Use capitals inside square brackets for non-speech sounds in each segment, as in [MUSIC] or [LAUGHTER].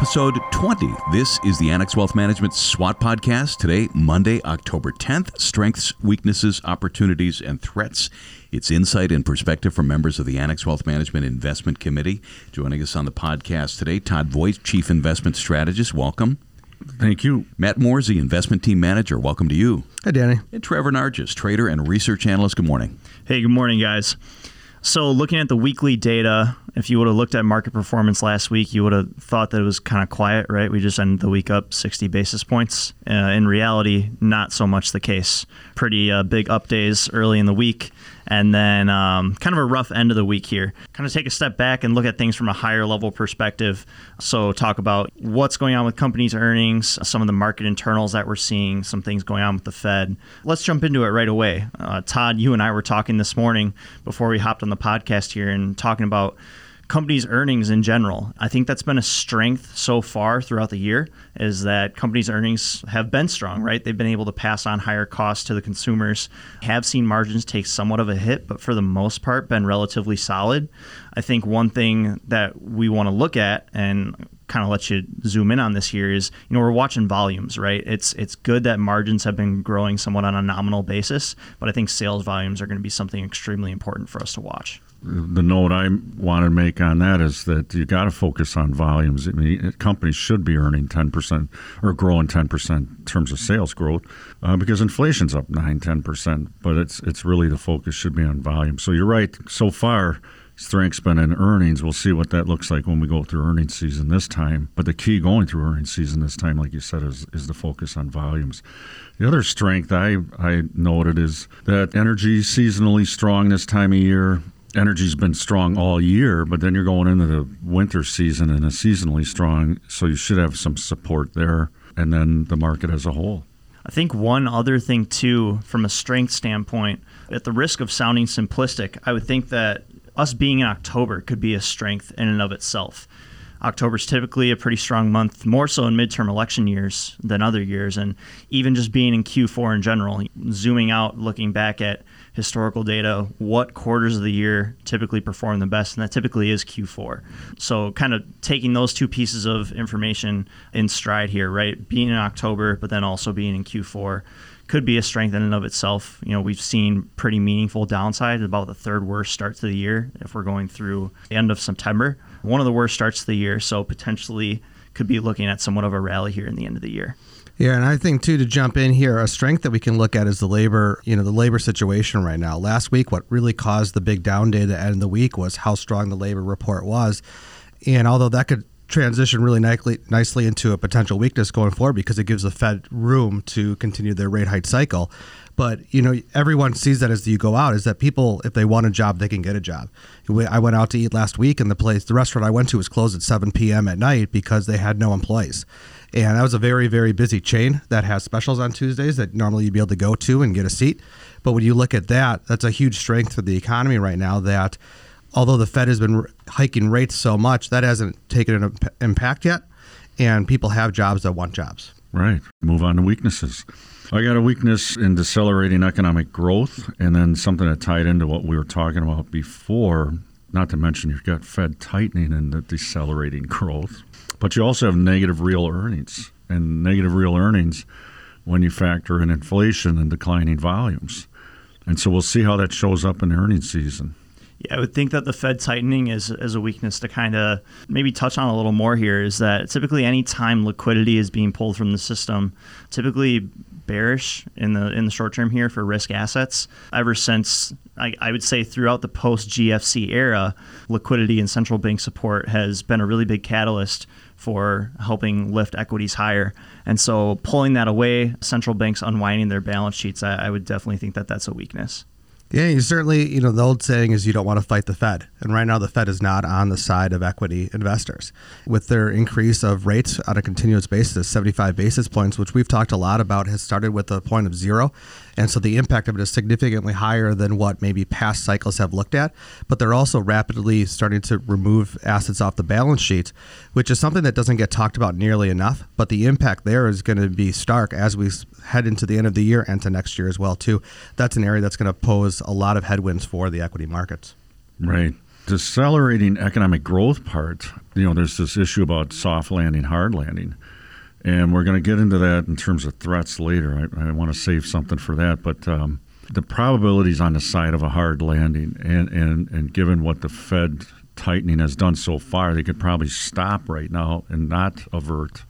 episode 20. This is the Annex Wealth Management SWOT podcast. Today, Monday, October 10th Strengths, Weaknesses, Opportunities, and Threats. It's insight and perspective from members of the Annex Wealth Management Investment Committee. Joining us on the podcast today, Todd Voigt, Chief Investment Strategist. Welcome. Thank you. Matt Morsey, Investment Team Manager. Welcome to you. Hi, Danny. And Trevor Nargis, Trader and Research Analyst. Good morning. Hey, good morning, guys. So, looking at the weekly data, if you would have looked at market performance last week, you would have thought that it was kind of quiet, right? We just ended the week up 60 basis points. Uh, in reality, not so much the case. Pretty uh, big up days early in the week, and then um, kind of a rough end of the week here. Kind of take a step back and look at things from a higher level perspective. So, talk about what's going on with companies' earnings, some of the market internals that we're seeing, some things going on with the Fed. Let's jump into it right away. Uh, Todd, you and I were talking this morning before we hopped on the podcast here and talking about companies' earnings in general. I think that's been a strength so far throughout the year is that companies' earnings have been strong, right? They've been able to pass on higher costs to the consumers, have seen margins take somewhat of a hit, but for the most part been relatively solid. I think one thing that we want to look at and kind of let you zoom in on this here is you know we're watching volumes right it's it's good that margins have been growing somewhat on a nominal basis but i think sales volumes are going to be something extremely important for us to watch the note I want to make on that is that you got to focus on volumes. I mean, companies should be earning 10% or growing 10% in terms of sales growth uh, because inflation's up 9, 10%, but it's it's really the focus should be on volume. So you're right. So far, strength's been in earnings. We'll see what that looks like when we go through earnings season this time. But the key going through earnings season this time, like you said, is, is the focus on volumes. The other strength I, I noted is that energy seasonally strong this time of year energy's been strong all year, but then you're going into the winter season and it's seasonally strong, so you should have some support there, and then the market as a whole. I think one other thing too, from a strength standpoint, at the risk of sounding simplistic, I would think that us being in October could be a strength in and of itself. October is typically a pretty strong month, more so in midterm election years than other years. And even just being in Q4 in general, zooming out, looking back at historical data, what quarters of the year typically perform the best, and that typically is Q4. So, kind of taking those two pieces of information in stride here, right? Being in October, but then also being in Q4 could be a strength in and of itself. You know, we've seen pretty meaningful downside, about the third worst start to the year if we're going through the end of September. One of the worst starts to the year, so potentially could be looking at somewhat of a rally here in the end of the year. Yeah, and I think too to jump in here, a strength that we can look at is the labor, you know, the labor situation right now. Last week, what really caused the big down day at the end of the week was how strong the labor report was, and although that could transition really nicely, nicely into a potential weakness going forward because it gives the Fed room to continue their rate hike cycle. But you know, everyone sees that as you go out is that people, if they want a job, they can get a job. I went out to eat last week, and the place, the restaurant I went to, was closed at 7 p.m. at night because they had no employees. And that was a very, very busy chain that has specials on Tuesdays that normally you'd be able to go to and get a seat. But when you look at that, that's a huge strength for the economy right now. That although the Fed has been hiking rates so much, that hasn't taken an impact yet. And people have jobs that want jobs. Right. Move on to weaknesses. I got a weakness in decelerating economic growth, and then something that tied into what we were talking about before. Not to mention, you've got Fed tightening and the decelerating growth. But you also have negative real earnings, and negative real earnings when you factor in inflation and declining volumes. And so we'll see how that shows up in earnings season. Yeah, I would think that the Fed tightening is, is a weakness to kind of maybe touch on a little more here is that typically any time liquidity is being pulled from the system, typically bearish in the in the short term here for risk assets. Ever since I, I would say throughout the post GFC era, liquidity and central bank support has been a really big catalyst for helping lift equities higher. And so pulling that away, central banks unwinding their balance sheets, I, I would definitely think that that's a weakness. Yeah, you certainly, you know, the old saying is you don't want to fight the Fed. And right now, the Fed is not on the side of equity investors. With their increase of rates on a continuous basis, 75 basis points, which we've talked a lot about, has started with a point of zero. And so the impact of it is significantly higher than what maybe past cycles have looked at. But they're also rapidly starting to remove assets off the balance sheet, which is something that doesn't get talked about nearly enough. But the impact there is going to be stark as we head into the end of the year and to next year as well, too. That's an area that's going to pose a lot of headwinds for the equity markets. Right. decelerating economic growth part, you know, there's this issue about soft landing, hard landing. And we're going to get into that in terms of threats later. I, I want to save something for that. But um, the probabilities on the side of a hard landing, and, and, and given what the Fed tightening has done so far, they could probably stop right now and not avert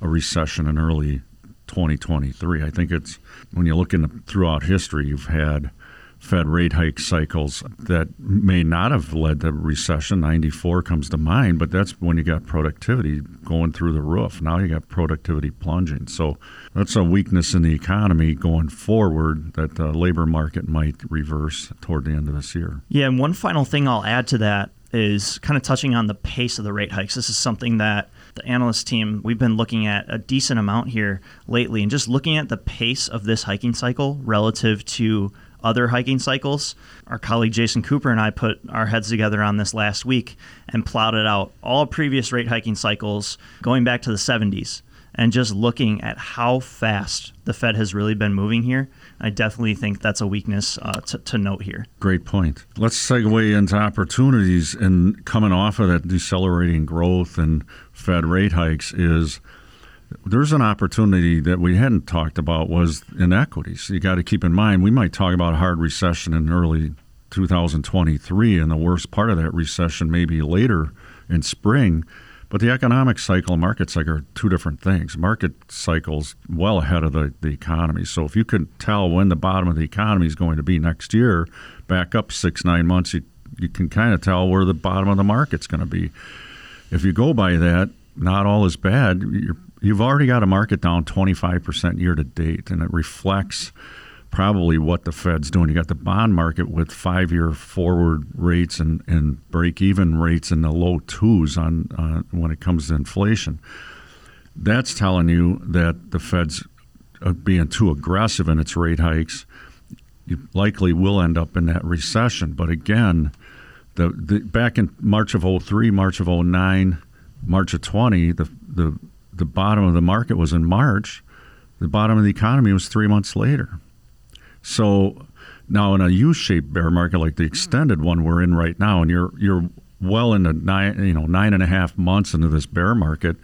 a recession in early 2023. I think it's when you look in throughout history, you've had Fed rate hike cycles that may not have led to recession. 94 comes to mind, but that's when you got productivity going through the roof. Now you got productivity plunging. So that's a weakness in the economy going forward that the labor market might reverse toward the end of this year. Yeah, and one final thing I'll add to that is kind of touching on the pace of the rate hikes. This is something that the analyst team, we've been looking at a decent amount here lately and just looking at the pace of this hiking cycle relative to other hiking cycles. Our colleague Jason Cooper and I put our heads together on this last week and plotted out all previous rate hiking cycles going back to the 70s and just looking at how fast the Fed has really been moving here. I definitely think that's a weakness uh, to, to note here. Great point. Let's segue into opportunities and coming off of that decelerating growth and Fed rate hikes is there's an opportunity that we hadn't talked about was in equities. You got to keep in mind we might talk about a hard recession in early 2023 and the worst part of that recession maybe later in spring. But the economic cycle and market cycle are two different things. Market cycles well ahead of the, the economy. So if you can tell when the bottom of the economy is going to be next year, back up six, nine months, you, you can kind of tell where the bottom of the market's going to be. If you go by that, not all is bad. You're you've already got a market down 25% year to date, and it reflects probably what the Fed's doing. You got the bond market with five year forward rates and, and break even rates in the low twos on uh, when it comes to inflation. That's telling you that the Fed's uh, being too aggressive in its rate hikes. You likely will end up in that recession. But again, the, the back in March of 03, March of 09, March of 20, the, the the bottom of the market was in March. The bottom of the economy was three months later. So now in a U-shaped bear market like the extended one we're in right now, and you're you're well into nine you know nine and a half months into this bear market,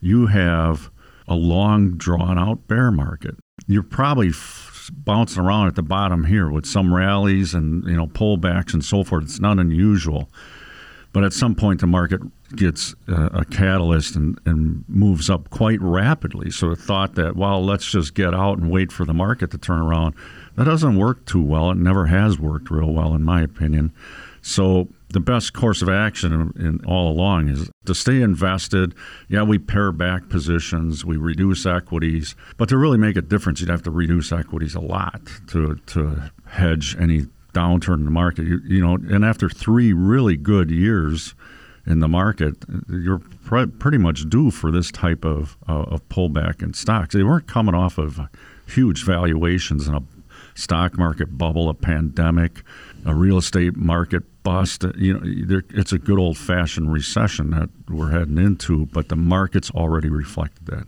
you have a long drawn out bear market. You're probably f- bouncing around at the bottom here with some rallies and you know pullbacks and so forth. It's not unusual. But at some point, the market gets uh, a catalyst and, and moves up quite rapidly. So the thought that, well, let's just get out and wait for the market to turn around, that doesn't work too well. It never has worked real well, in my opinion. So the best course of action in, in, all along is to stay invested. Yeah, we pare back positions, we reduce equities, but to really make a difference, you'd have to reduce equities a lot to to hedge any downturn in the market. You, you know, and after three really good years in the market, you're pr- pretty much due for this type of uh, of pullback in stocks. They weren't coming off of huge valuations in a stock market bubble, a pandemic, a real estate market bust. You know, it's a good old fashioned recession that we're heading into, but the market's already reflected that.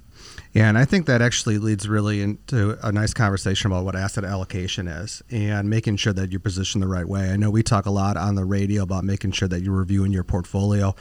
Yeah, and I think that actually leads really into a nice conversation about what asset allocation is and making sure that you're positioned the right way. I know we talk a lot on the radio about making sure that you're reviewing your portfolio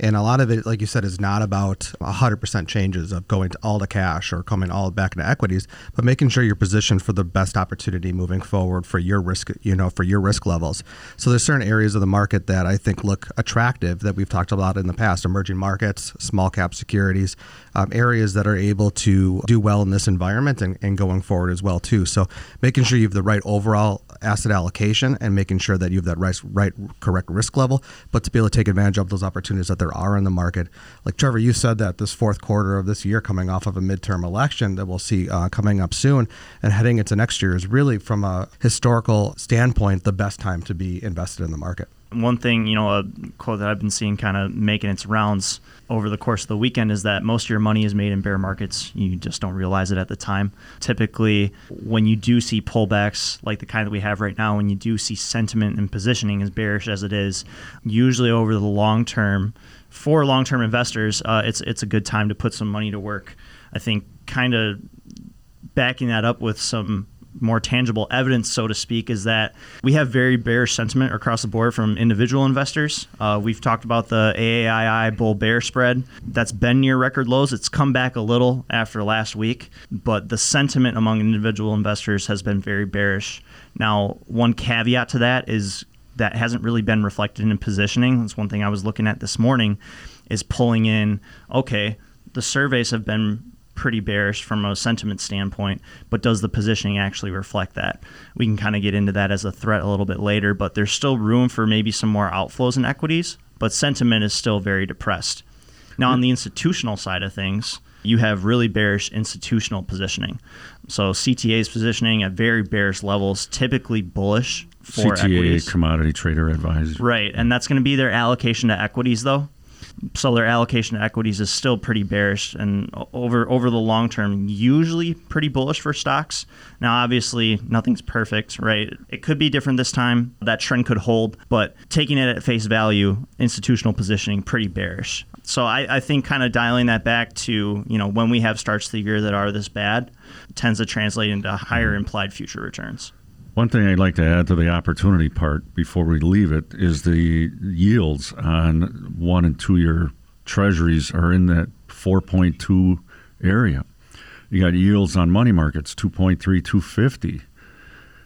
and a lot of it, like you said, is not about 100% changes of going to all to cash or coming all back into equities, but making sure you're positioned for the best opportunity moving forward for your risk, you know, for your risk levels. So there's certain areas of the market that I think look attractive that we've talked about in the past, emerging markets, small cap securities, um, areas that are able to do well in this environment and, and going forward as well too. So making sure you have the right overall asset allocation and making sure that you have that right, right correct risk level, but to be able to take advantage of those opportunities that there are in the market. Like Trevor, you said that this fourth quarter of this year, coming off of a midterm election that we'll see uh, coming up soon and heading into next year, is really from a historical standpoint the best time to be invested in the market. One thing, you know, a quote that I've been seeing kind of making its rounds over the course of the weekend is that most of your money is made in bear markets. You just don't realize it at the time. Typically, when you do see pullbacks like the kind that we have right now, when you do see sentiment and positioning as bearish as it is, usually over the long term, for long term investors, uh, it's it's a good time to put some money to work. I think kind of backing that up with some more tangible evidence, so to speak, is that we have very bearish sentiment across the board from individual investors. Uh, we've talked about the AAII bull bear spread that's been near record lows. It's come back a little after last week, but the sentiment among individual investors has been very bearish. Now, one caveat to that is that hasn't really been reflected in positioning. That's one thing I was looking at this morning is pulling in, okay, the surveys have been pretty bearish from a sentiment standpoint, but does the positioning actually reflect that? We can kind of get into that as a threat a little bit later, but there's still room for maybe some more outflows in equities, but sentiment is still very depressed. Now, on the institutional side of things, you have really bearish institutional positioning. So CTA's positioning at very bearish levels, typically bullish for CTA, equities. Commodity Trader Advisor. Right, and that's going to be their allocation to equities, though. So their allocation to equities is still pretty bearish, and over over the long term, usually pretty bullish for stocks. Now, obviously, nothing's perfect, right? It could be different this time. That trend could hold, but taking it at face value, institutional positioning pretty bearish. So I, I think kind of dialing that back to you know when we have starts to the year that are this bad, tends to translate into higher mm-hmm. implied future returns. One thing I'd like to add to the opportunity part before we leave it is the yields on one and two year treasuries are in that 4.2 area. You got yields on money markets 2.3, 250.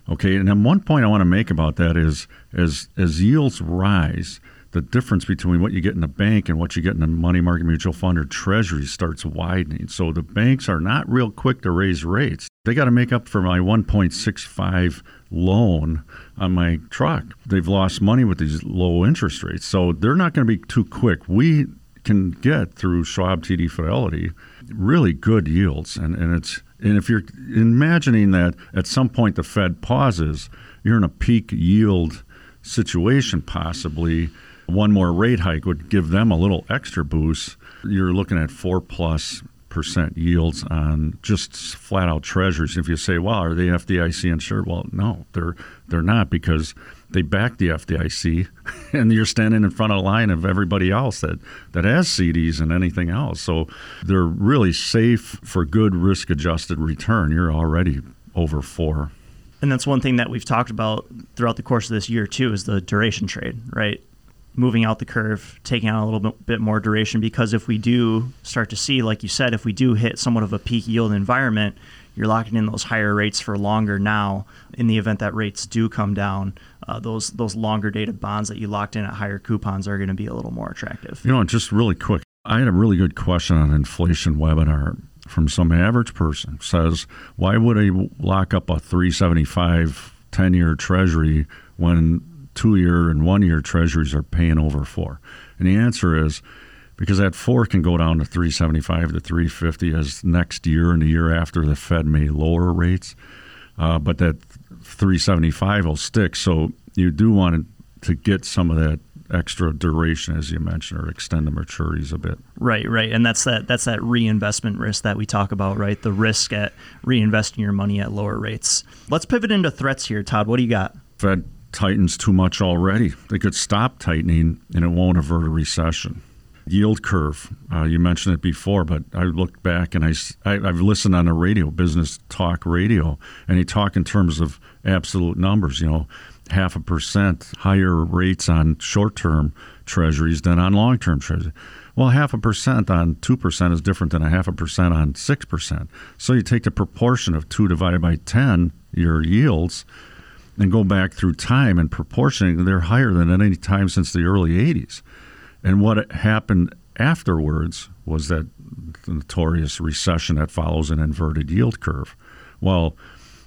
Okay, and then one point I want to make about that is as as yields rise, the difference between what you get in a bank and what you get in a money market mutual fund or treasury starts widening. So the banks are not real quick to raise rates. They got to make up for my 1.65 loan on my truck. They've lost money with these low interest rates. So they're not going to be too quick. We can get through Schwab TD Fidelity really good yields and, and it's and if you're imagining that at some point the Fed pauses, you're in a peak yield situation possibly one more rate hike would give them a little extra boost. You're looking at four plus percent yields on just flat out treasuries. If you say, "Well, are they FDIC insured?" Well, no, they're they're not because they back the FDIC, [LAUGHS] and you're standing in front of a line of everybody else that that has CDs and anything else. So they're really safe for good risk adjusted return. You're already over four. And that's one thing that we've talked about throughout the course of this year too is the duration trade, right? Moving out the curve, taking on a little bit, bit more duration. Because if we do start to see, like you said, if we do hit somewhat of a peak yield environment, you're locking in those higher rates for longer now. In the event that rates do come down, uh, those those longer dated bonds that you locked in at higher coupons are going to be a little more attractive. You know, just really quick, I had a really good question on inflation webinar from some average person. Says, why would I lock up a 375 10 year treasury when two year and one year treasuries are paying over four? And the answer is because that four can go down to 375 to 350 as next year and the year after the Fed may lower rates, uh, but that 375 will stick. So you do want to get some of that extra duration, as you mentioned, or extend the maturities a bit. Right, right, and that's that that's that reinvestment risk that we talk about, right? The risk at reinvesting your money at lower rates. Let's pivot into threats here, Todd. What do you got? Fed tightens too much already. They could stop tightening and it won't avert a recession. Yield curve, uh, you mentioned it before, but I looked back and I, I, have listened on the radio, business talk radio, and he talk in terms of absolute numbers, you know, half a percent higher rates on short term treasuries than on long term treasuries. Well, half a percent on 2% is different than a half a percent on 6%. So you take the proportion of 2 divided by 10, your yields, and go back through time and proportioning, they're higher than at any time since the early 80s. And what happened afterwards was that notorious recession that follows an inverted yield curve. Well,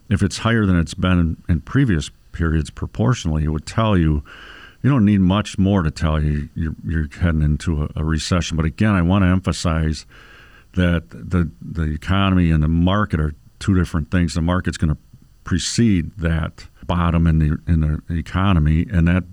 if it's higher than it's been in, in previous periods proportionally, it would tell you you don't need much more to tell you you're, you're heading into a, a, recession. But again, I want to emphasize that the the economy and the market are two different things. The market's going to precede that bottom in the in the economy, and that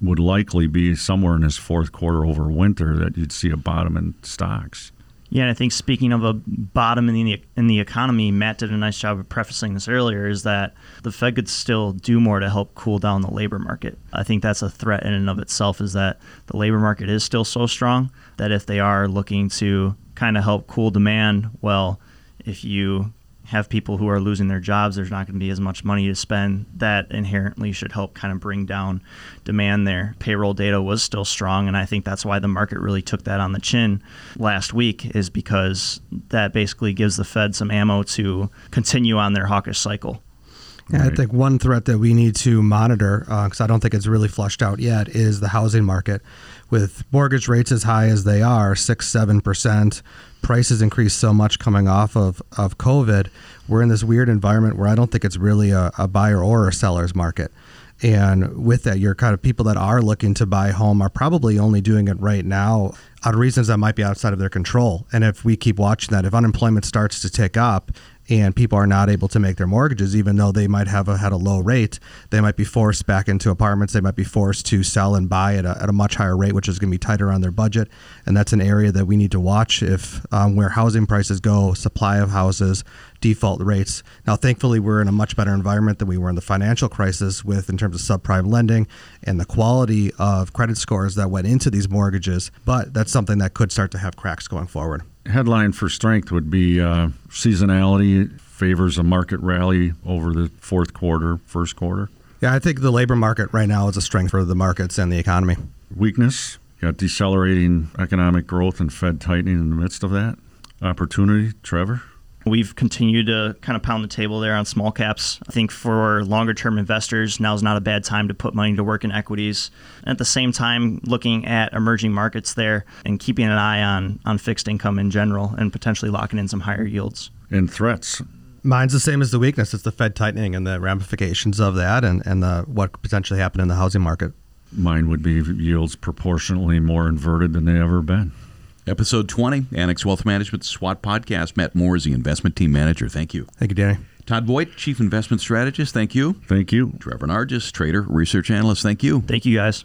would likely be somewhere in this fourth quarter over winter that you'd see a bottom in stocks. Yeah, and I think speaking of a bottom in the in the economy, Matt did a nice job of prefacing this earlier. Is that the Fed could still do more to help cool down the labor market? I think that's a threat in and of itself. Is that the labor market is still so strong that if they are looking to kind of help cool demand, well, if you have people who are losing their jobs, there's not going to be as much money to spend. That inherently should help kind of bring down demand there. Payroll data was still strong, and I think that's why the market really took that on the chin last week, is because that basically gives the Fed some ammo to continue on their hawkish cycle. Yeah, right. I think one threat that we need to monitor, because uh, I don't think it's really flushed out yet, is the housing market. With mortgage rates as high as they are, six, seven percent, prices increased so much coming off of, of COVID. We're in this weird environment where I don't think it's really a, a buyer or a seller's market. And with that, your kind of people that are looking to buy home are probably only doing it right now out of reasons that might be outside of their control. And if we keep watching that, if unemployment starts to tick up and people are not able to make their mortgages, even though they might have a, had a low rate, they might be forced back into apartments. They might be forced to sell and buy at a, at a much higher rate, which is going to be tighter on their budget. And that's an area that we need to watch if um, where housing prices go, supply of houses, default rates. Now, thankfully, we're in a much better environment than we were in the financial crisis with in terms of subprime lending and the quality of credit scores that went into these mortgages. But that's something that could start to have cracks going forward headline for strength would be uh, seasonality favors a market rally over the fourth quarter, first quarter. Yeah, I think the labor market right now is a strength for the markets and the economy. Weakness, got decelerating economic growth and Fed tightening in the midst of that. Opportunity, Trevor? We've continued to kind of pound the table there on small caps. I think for longer term investors, now is not a bad time to put money to work in equities. And at the same time, looking at emerging markets there and keeping an eye on, on fixed income in general and potentially locking in some higher yields. And threats. Mine's the same as the weakness. It's the Fed tightening and the ramifications of that and, and the, what could potentially happen in the housing market. Mine would be yields proportionally more inverted than they ever been. Episode 20, Annex Wealth Management SWOT Podcast. Matt Moore is the investment team manager. Thank you. Thank you, Danny. Todd Voigt, Chief Investment Strategist. Thank you. Thank you. Trevor Nargis, Trader, Research Analyst. Thank you. Thank you, guys.